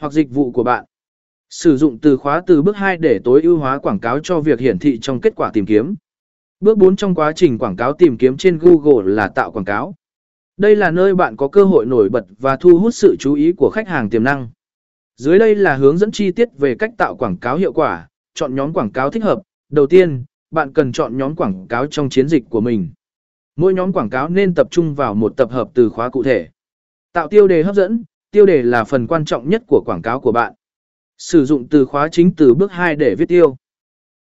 hoặc dịch vụ của bạn. Sử dụng từ khóa từ bước 2 để tối ưu hóa quảng cáo cho việc hiển thị trong kết quả tìm kiếm. Bước 4 trong quá trình quảng cáo tìm kiếm trên Google là tạo quảng cáo. Đây là nơi bạn có cơ hội nổi bật và thu hút sự chú ý của khách hàng tiềm năng. Dưới đây là hướng dẫn chi tiết về cách tạo quảng cáo hiệu quả, chọn nhóm quảng cáo thích hợp. Đầu tiên, bạn cần chọn nhóm quảng cáo trong chiến dịch của mình. Mỗi nhóm quảng cáo nên tập trung vào một tập hợp từ khóa cụ thể. Tạo tiêu đề hấp dẫn, tiêu đề là phần quan trọng nhất của quảng cáo của bạn. Sử dụng từ khóa chính từ bước 2 để viết tiêu.